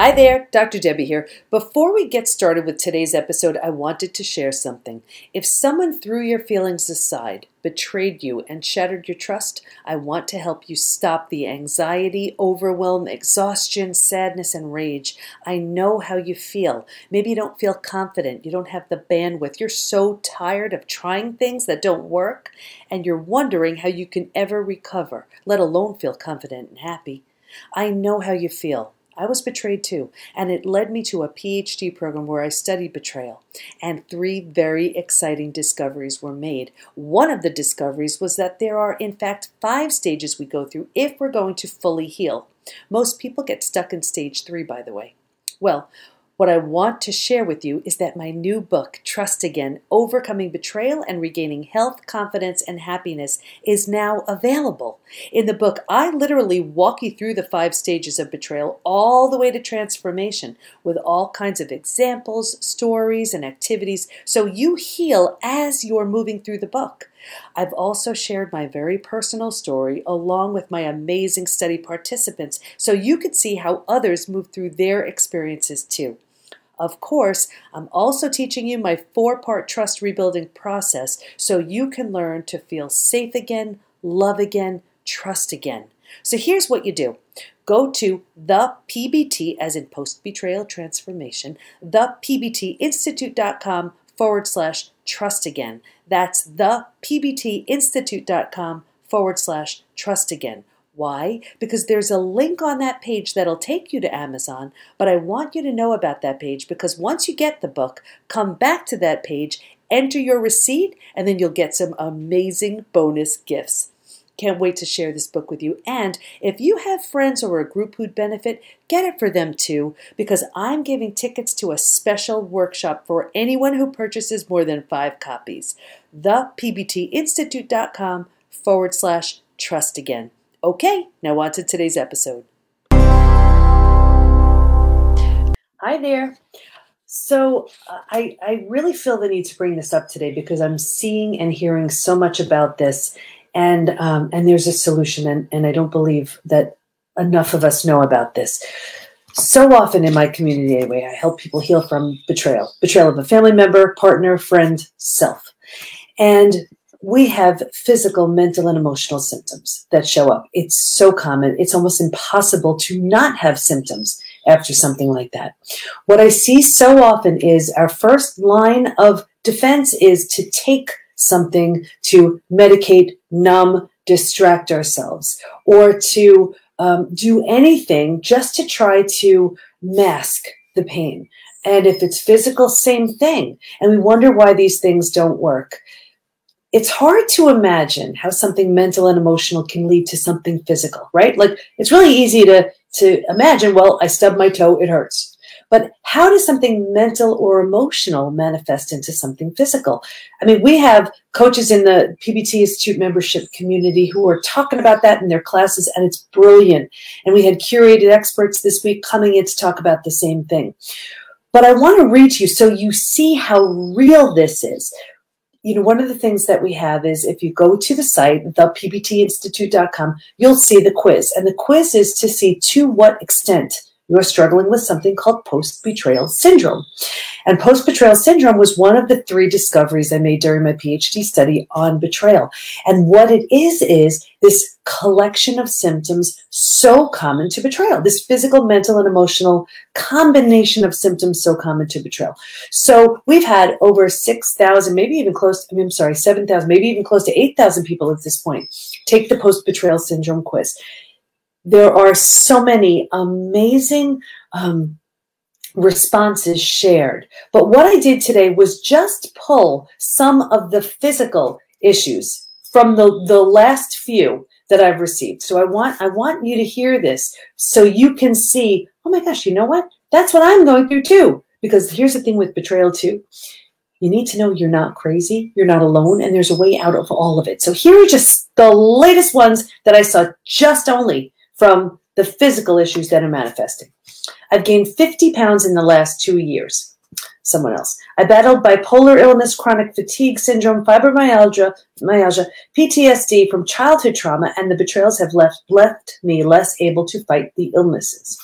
Hi there, Dr. Debbie here. Before we get started with today's episode, I wanted to share something. If someone threw your feelings aside, betrayed you, and shattered your trust, I want to help you stop the anxiety, overwhelm, exhaustion, sadness, and rage. I know how you feel. Maybe you don't feel confident, you don't have the bandwidth, you're so tired of trying things that don't work, and you're wondering how you can ever recover, let alone feel confident and happy. I know how you feel. I was betrayed too, and it led me to a PhD program where I studied betrayal. And three very exciting discoveries were made. One of the discoveries was that there are, in fact, five stages we go through if we're going to fully heal. Most people get stuck in stage three, by the way. Well, what I want to share with you is that my new book, Trust Again Overcoming Betrayal and Regaining Health, Confidence, and Happiness, is now available. In the book, I literally walk you through the five stages of betrayal all the way to transformation with all kinds of examples, stories, and activities so you heal as you're moving through the book. I've also shared my very personal story along with my amazing study participants so you could see how others move through their experiences too. Of course, I'm also teaching you my four part trust rebuilding process so you can learn to feel safe again, love again, trust again. So here's what you do go to the PBT, as in post betrayal transformation, thepbtinstitute.com forward slash trust again. That's thepbtinstitute.com forward slash trust again. Why? Because there's a link on that page that'll take you to Amazon, but I want you to know about that page because once you get the book, come back to that page, enter your receipt, and then you'll get some amazing bonus gifts. Can't wait to share this book with you. And if you have friends or a group who'd benefit, get it for them too, because I'm giving tickets to a special workshop for anyone who purchases more than five copies. ThePBTInstitute.com forward slash trust again. Okay, now on to today's episode. Hi there. So, uh, I, I really feel the need to bring this up today because I'm seeing and hearing so much about this, and um, and there's a solution, and, and I don't believe that enough of us know about this. So often in my community, anyway, I help people heal from betrayal betrayal of a family member, partner, friend, self. And we have physical, mental, and emotional symptoms that show up. It's so common. It's almost impossible to not have symptoms after something like that. What I see so often is our first line of defense is to take something to medicate, numb, distract ourselves, or to um, do anything just to try to mask the pain. And if it's physical, same thing. And we wonder why these things don't work it's hard to imagine how something mental and emotional can lead to something physical, right? Like it's really easy to to imagine, well, I stubbed my toe, it hurts. But how does something mental or emotional manifest into something physical? I mean, we have coaches in the PBT Institute membership community who are talking about that in their classes, and it's brilliant. And we had curated experts this week coming in to talk about the same thing. But I want to read to you so you see how real this is you know, one of the things that we have is if you go to the site, thepbtinstitute.com, you'll see the quiz. And the quiz is to see to what extent you are struggling with something called post betrayal syndrome. And post betrayal syndrome was one of the three discoveries I made during my PhD study on betrayal. And what it is, is this collection of symptoms so common to betrayal, this physical, mental, and emotional combination of symptoms so common to betrayal. So we've had over 6,000, maybe even close, I mean, I'm sorry, 7,000, maybe even close to 8,000 people at this point take the post betrayal syndrome quiz there are so many amazing um, responses shared. But what I did today was just pull some of the physical issues from the, the last few that I've received. So I want I want you to hear this so you can see, oh my gosh, you know what? That's what I'm going through too. Because here's the thing with betrayal too. You need to know you're not crazy, you're not alone, and there's a way out of all of it. So here are just the latest ones that I saw just only from the physical issues that are manifesting. I've gained 50 pounds in the last two years. Someone else. I battled bipolar illness, chronic fatigue syndrome, fibromyalgia, myalgia, PTSD from childhood trauma, and the betrayals have left, left me less able to fight the illnesses.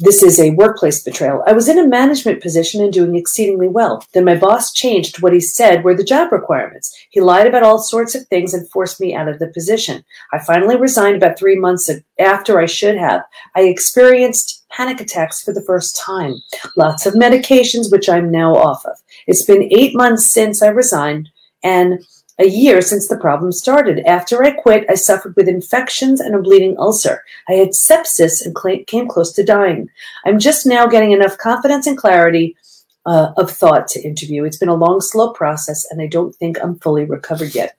This is a workplace betrayal. I was in a management position and doing exceedingly well. Then my boss changed what he said were the job requirements. He lied about all sorts of things and forced me out of the position. I finally resigned about three months after I should have. I experienced panic attacks for the first time. Lots of medications, which I'm now off of. It's been eight months since I resigned, and a year since the problem started. After I quit, I suffered with infections and a bleeding ulcer. I had sepsis and came close to dying. I'm just now getting enough confidence and clarity uh, of thought to interview. It's been a long, slow process, and I don't think I'm fully recovered yet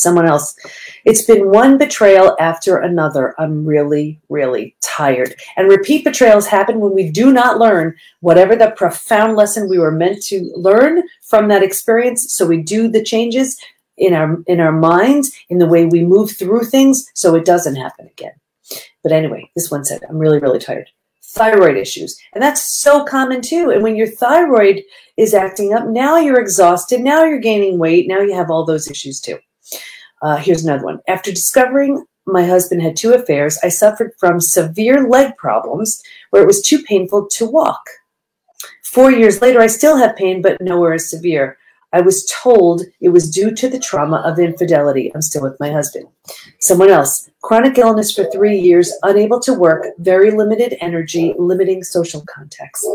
someone else. It's been one betrayal after another. I'm really, really tired. And repeat betrayals happen when we do not learn whatever the profound lesson we were meant to learn from that experience. So we do the changes in our in our minds, in the way we move through things, so it doesn't happen again. But anyway, this one said, I'm really, really tired. Thyroid issues. And that's so common too. And when your thyroid is acting up, now you're exhausted, now you're gaining weight, now you have all those issues too. Uh, here's another one. After discovering my husband had two affairs, I suffered from severe leg problems where it was too painful to walk. Four years later, I still have pain, but nowhere as severe. I was told it was due to the trauma of infidelity. I'm still with my husband. Someone else, chronic illness for three years, unable to work, very limited energy, limiting social contacts.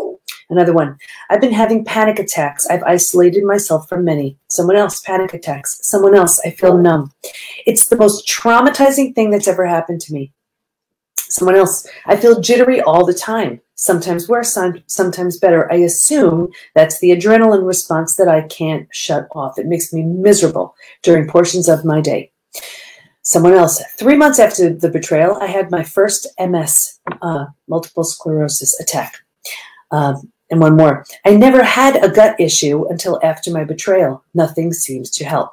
Another one, I've been having panic attacks. I've isolated myself from many. Someone else, panic attacks. Someone else, I feel numb. It's the most traumatizing thing that's ever happened to me. Someone else, I feel jittery all the time sometimes worse, sometimes better. I assume that's the adrenaline response that I can't shut off. It makes me miserable during portions of my day. Someone else, three months after the betrayal, I had my first MS, uh, multiple sclerosis attack. Um, and one more. I never had a gut issue until after my betrayal. Nothing seems to help.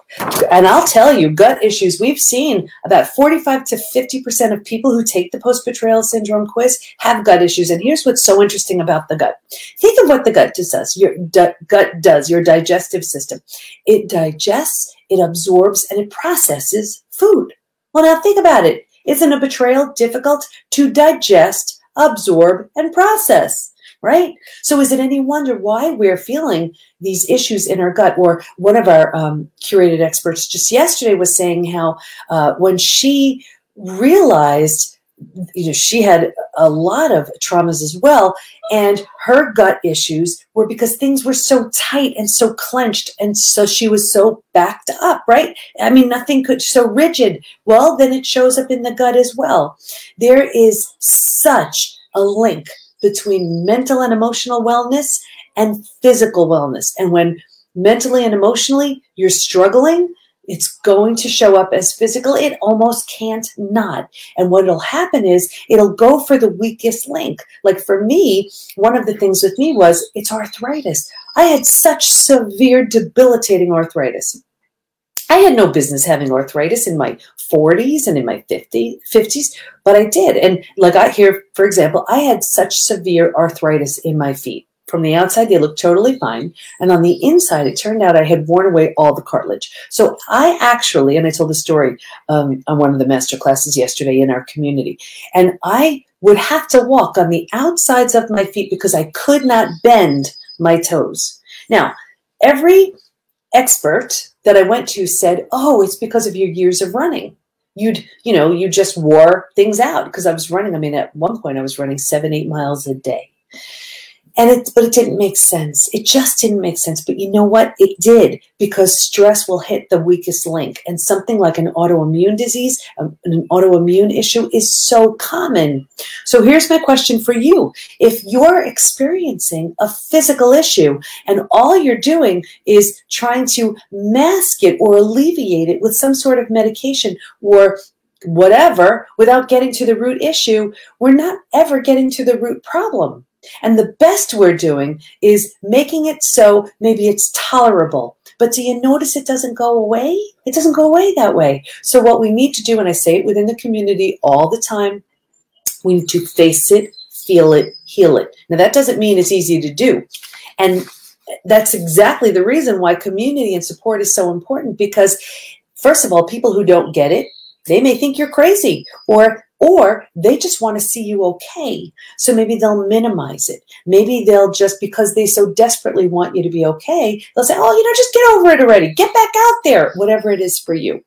And I'll tell you, gut issues, we've seen about 45 to 50% of people who take the post betrayal syndrome quiz have gut issues. And here's what's so interesting about the gut think of what the gut does. Your gut does, your digestive system. It digests, it absorbs, and it processes food. Well, now think about it. Isn't a betrayal difficult to digest, absorb, and process? Right? So is it any wonder why we're feeling these issues in our gut? Or one of our um, curated experts just yesterday was saying how uh, when she realized you know she had a lot of traumas as well and her gut issues were because things were so tight and so clenched and so she was so backed up right i mean nothing could so rigid well then it shows up in the gut as well there is such a link between mental and emotional wellness and physical wellness. And when mentally and emotionally you're struggling, it's going to show up as physical. It almost can't not. And what'll happen is it'll go for the weakest link. Like for me, one of the things with me was it's arthritis. I had such severe debilitating arthritis. I had no business having arthritis in my 40s and in my 50, 50s, but I did. And like I here, for example, I had such severe arthritis in my feet. From the outside, they looked totally fine. And on the inside, it turned out I had worn away all the cartilage. So I actually, and I told the story um, on one of the master classes yesterday in our community, and I would have to walk on the outsides of my feet because I could not bend my toes. Now, every expert that I went to said, "Oh, it's because of your years of running. You'd, you know, you just wore things out because I was running. I mean, at one point I was running seven, eight miles a day and it but it didn't make sense. It just didn't make sense. But you know what? It did because stress will hit the weakest link. And something like an autoimmune disease um, an autoimmune issue is so common. So here's my question for you. If you're experiencing a physical issue and all you're doing is trying to mask it or alleviate it with some sort of medication or whatever without getting to the root issue we're not ever getting to the root problem and the best we're doing is making it so maybe it's tolerable. But do you notice it doesn't go away? It doesn't go away that way. So, what we need to do, and I say it within the community all the time, we need to face it, feel it, heal it. Now, that doesn't mean it's easy to do. And that's exactly the reason why community and support is so important because, first of all, people who don't get it, they may think you're crazy or Or they just want to see you okay. So maybe they'll minimize it. Maybe they'll just, because they so desperately want you to be okay, they'll say, oh, you know, just get over it already. Get back out there, whatever it is for you.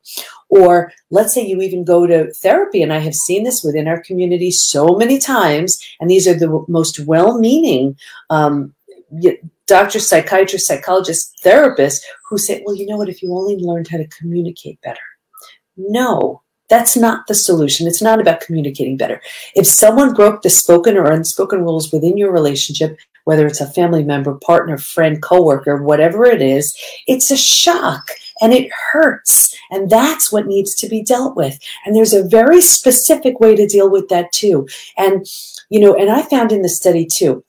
Or let's say you even go to therapy, and I have seen this within our community so many times, and these are the most well meaning um, doctors, psychiatrists, psychologists, therapists who say, well, you know what, if you only learned how to communicate better. No, that's not the solution. It's not about communicating better. If someone broke the spoken or unspoken rules within your relationship, whether it's a family member, partner, friend, coworker, whatever it is, it's a shock and it hurts. And that's what needs to be dealt with. And there's a very specific way to deal with that too. And, you know, and I found in the study too,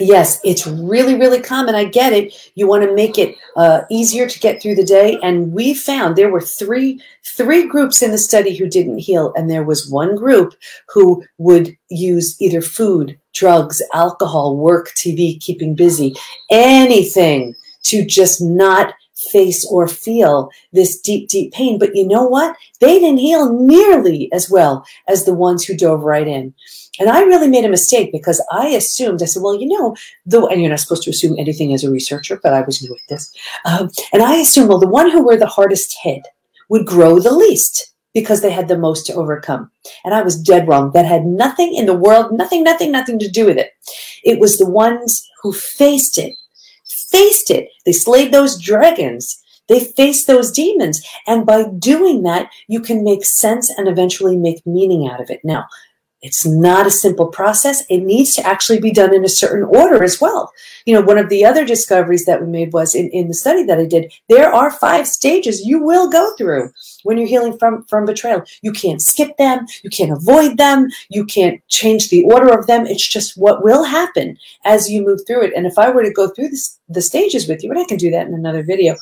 yes it's really really common. I get it. You want to make it uh, easier to get through the day and we found there were three three groups in the study who didn't heal and there was one group who would use either food drugs alcohol work tv keeping busy anything to just not face or feel this deep deep pain. But you know what? They didn't heal nearly as well as the ones who dove right in and I really made a mistake because I assumed, I said, well, you know, though, and you're not supposed to assume anything as a researcher, but I was new at this. Um, and I assumed, well, the one who were the hardest hit would grow the least because they had the most to overcome. And I was dead wrong. That had nothing in the world, nothing, nothing, nothing to do with it. It was the ones who faced it, faced it. They slayed those dragons. They faced those demons. And by doing that, you can make sense and eventually make meaning out of it. Now, it's not a simple process. It needs to actually be done in a certain order as well. You know, one of the other discoveries that we made was in, in the study that I did, there are five stages you will go through when you're healing from, from betrayal. You can't skip them. You can't avoid them. You can't change the order of them. It's just what will happen as you move through it. And if I were to go through this, the stages with you, and I can do that in another video,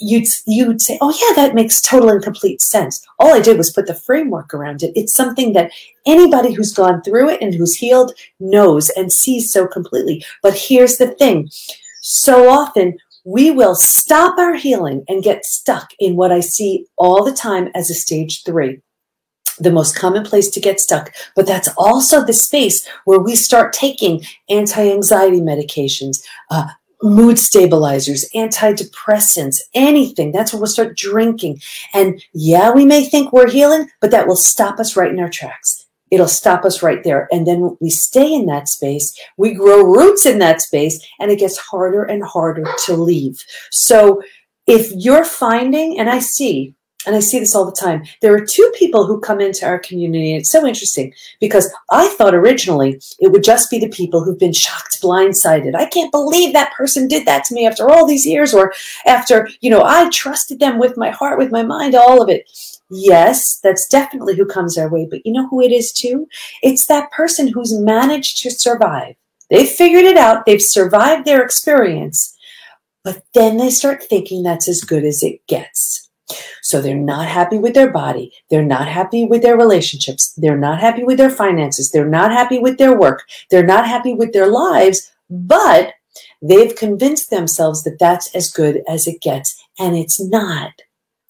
you'd you'd say, "Oh yeah, that makes total and complete sense." All I did was put the framework around it. It's something that anybody who's gone through it and who's healed knows and sees so completely. But here's the thing: so often we will stop our healing and get stuck in what I see all the time as a stage three. The most common place to get stuck, but that's also the space where we start taking anti anxiety medications, uh, mood stabilizers, antidepressants, anything. That's where we'll start drinking. And yeah, we may think we're healing, but that will stop us right in our tracks. It'll stop us right there. And then we stay in that space, we grow roots in that space, and it gets harder and harder to leave. So if you're finding, and I see and I see this all the time. There are two people who come into our community. It's so interesting because I thought originally it would just be the people who've been shocked, blindsided. I can't believe that person did that to me after all these years, or after, you know, I trusted them with my heart, with my mind, all of it. Yes, that's definitely who comes our way. But you know who it is too? It's that person who's managed to survive. They've figured it out, they've survived their experience, but then they start thinking that's as good as it gets. So they're not happy with their body. They're not happy with their relationships. They're not happy with their finances. They're not happy with their work. They're not happy with their lives, but they've convinced themselves that that's as good as it gets. And it's not.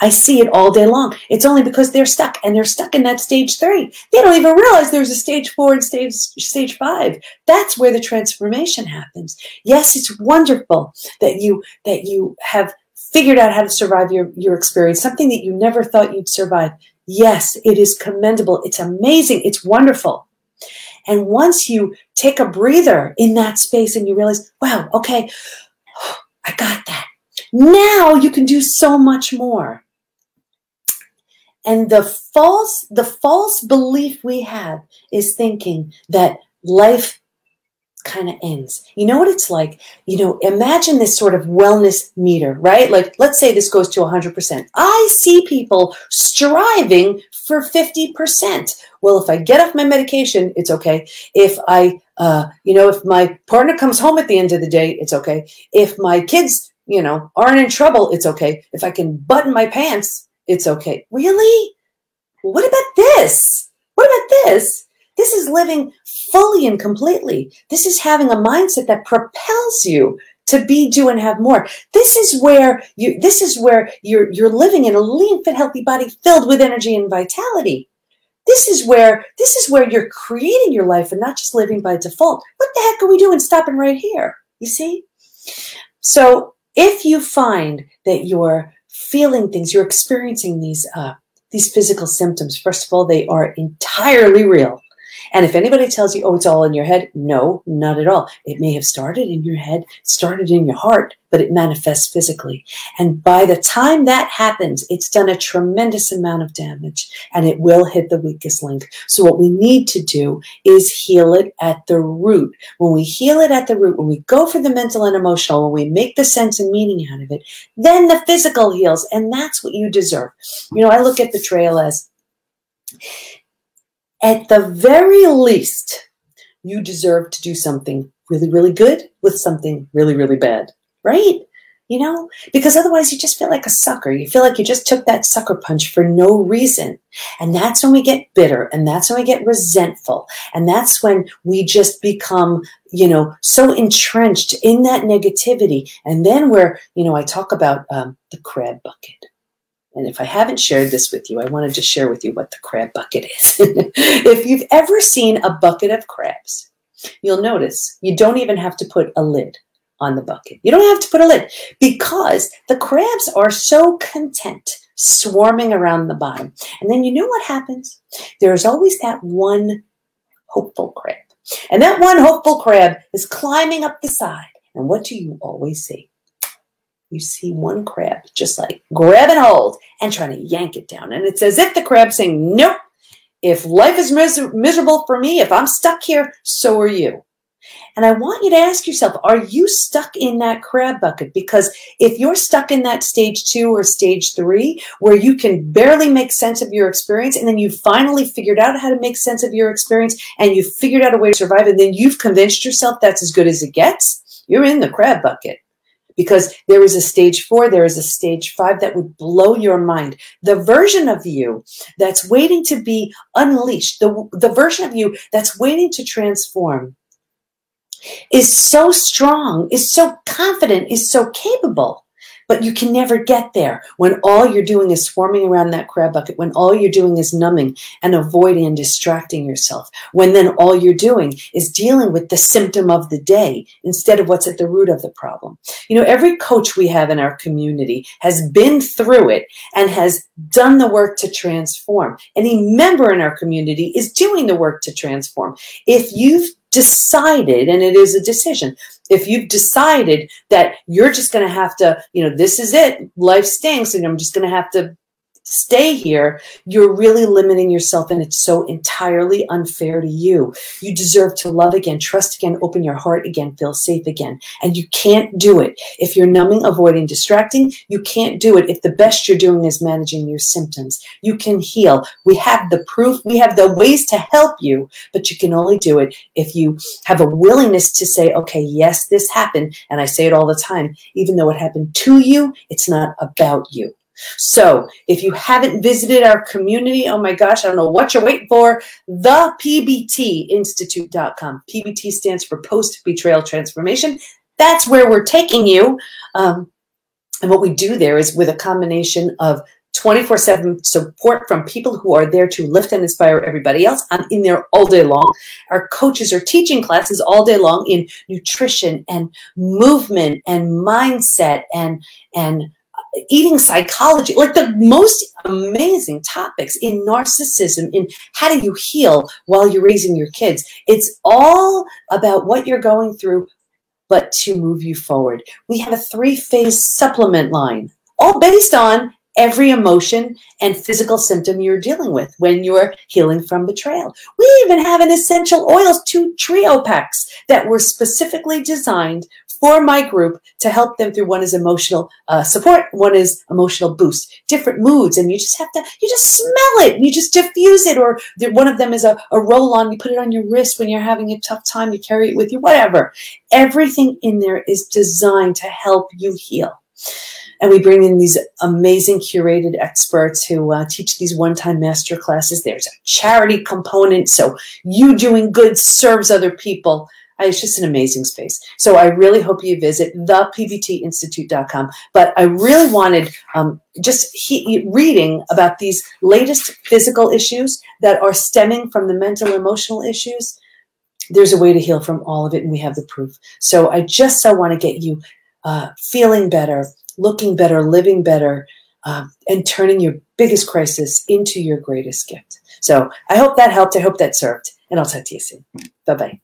I see it all day long. It's only because they're stuck and they're stuck in that stage three. They don't even realize there's a stage four and stage, stage five. That's where the transformation happens. Yes, it's wonderful that you, that you have figured out how to survive your, your experience, something that you never thought you'd survive. Yes, it is commendable. It's amazing. It's wonderful. And once you take a breather in that space and you realize, wow, okay, I got that. Now you can do so much more. And the false, the false belief we have is thinking that life kind of ends. You know what it's like? You know, imagine this sort of wellness meter, right? Like, let's say this goes to 100%. I see people striving for 50%. Well, if I get off my medication, it's okay. If I, uh, you know, if my partner comes home at the end of the day, it's okay. If my kids, you know, aren't in trouble, it's okay. If I can button my pants, it's okay. Really? What about this? What about this? This is living fully and completely. This is having a mindset that propels you to be, do, and have more. This is where you. This is where you're you're living in a lean, fit, healthy body filled with energy and vitality. this is where this is where you're creating your life and not just living by default. What the heck are we doing stopping right here? You see? So if you find that you're feeling things, you're experiencing these uh, these physical symptoms, first of all, they are entirely real. And if anybody tells you, oh, it's all in your head, no, not at all. It may have started in your head, started in your heart, but it manifests physically. And by the time that happens, it's done a tremendous amount of damage and it will hit the weakest link. So what we need to do is heal it at the root. When we heal it at the root, when we go for the mental and emotional, when we make the sense and meaning out of it, then the physical heals. And that's what you deserve. You know, I look at betrayal as at the very least, you deserve to do something really, really good with something really, really bad, right? You know, because otherwise you just feel like a sucker. You feel like you just took that sucker punch for no reason. And that's when we get bitter and that's when we get resentful. And that's when we just become, you know, so entrenched in that negativity. And then we're, you know, I talk about um, the crab bucket and if I haven't shared this with you, I wanted to share with you what the crab bucket is. if you've ever seen a bucket of crabs, you'll notice you don't even have to put a lid on the bucket. You don't have to put a lid because the crabs are so content swarming around the bottom. And then you know what happens? There's always that one hopeful crab. And that one hopeful crab is climbing up the side. And what do you always see? You see one crab just like grabbing hold and trying to yank it down. And it's as if the crab saying, Nope, if life is mis- miserable for me, if I'm stuck here, so are you. And I want you to ask yourself, are you stuck in that crab bucket? Because if you're stuck in that stage two or stage three, where you can barely make sense of your experience, and then you finally figured out how to make sense of your experience, and you figured out a way to survive, and then you've convinced yourself that's as good as it gets, you're in the crab bucket because there is a stage four, there is a stage five that would blow your mind. The version of you that's waiting to be unleashed, the, the version of you that's waiting to transform is so strong, is so confident, is so capable but you can never get there when all you're doing is swarming around that crab bucket, when all you're doing is numbing and avoiding and distracting yourself, when then all you're doing is dealing with the symptom of the day instead of what's at the root of the problem. You know, every coach we have in our community has been through it and has done the work to transform. Any member in our community is doing the work to transform. If you've decided, and it is a decision, if you've decided that you're just going to have to, you know, this is it, life stinks, and I'm just going to have to stay here, you're really limiting yourself and it's so entirely unfair to you. You deserve to love again, trust again, open your heart again, feel safe again. And you can't do it if you're numbing, avoiding, distracting. You can't do it if the best you're doing is managing your symptoms. You can heal. We have the proof, we have the ways to help you, but you can only do it if you have a willingness to say, okay, yes, this happened. And I say it all the time, even though it happened to you, it's not about you. So if you haven't visited our community, oh my gosh, I don't know what you're waiting for, thepbtinstitute.com. PBT stands for Post Betrayal Transformation. That's where we're taking you. Um, and what we do there is with a combination of 24 7 support from people who are there to lift and inspire everybody else. I'm in there all day long. Our coaches are teaching classes all day long in nutrition and movement and mindset and, and eating psychology, like the most amazing topics in narcissism, in how do you heal while you're raising your kids. It's all about what you're going through, but to move you forward. We have a three phase supplement line, all based on every emotion and physical symptom you're dealing with when you're healing from betrayal. We even have an essential oils, two trio packs that were specifically designed for my group to help them through one is emotional uh, support, one is emotional boost, different moods. And you just have to, you just smell it, you just diffuse it. Or one of them is a, a roll on, you put it on your wrist when you're having a tough time, you carry it with you, whatever. Everything in there is designed to help you heal. And we bring in these amazing curated experts who uh, teach these one time master classes. There's a charity component. So you doing good serves other people. It's just an amazing space. So I really hope you visit thepbtinstitute.com. But I really wanted um, just he, reading about these latest physical issues that are stemming from the mental emotional issues. There's a way to heal from all of it, and we have the proof. So I just so want to get you uh, feeling better, looking better, living better, um, and turning your biggest crisis into your greatest gift. So I hope that helped. I hope that served. And I'll talk to you soon. Bye bye.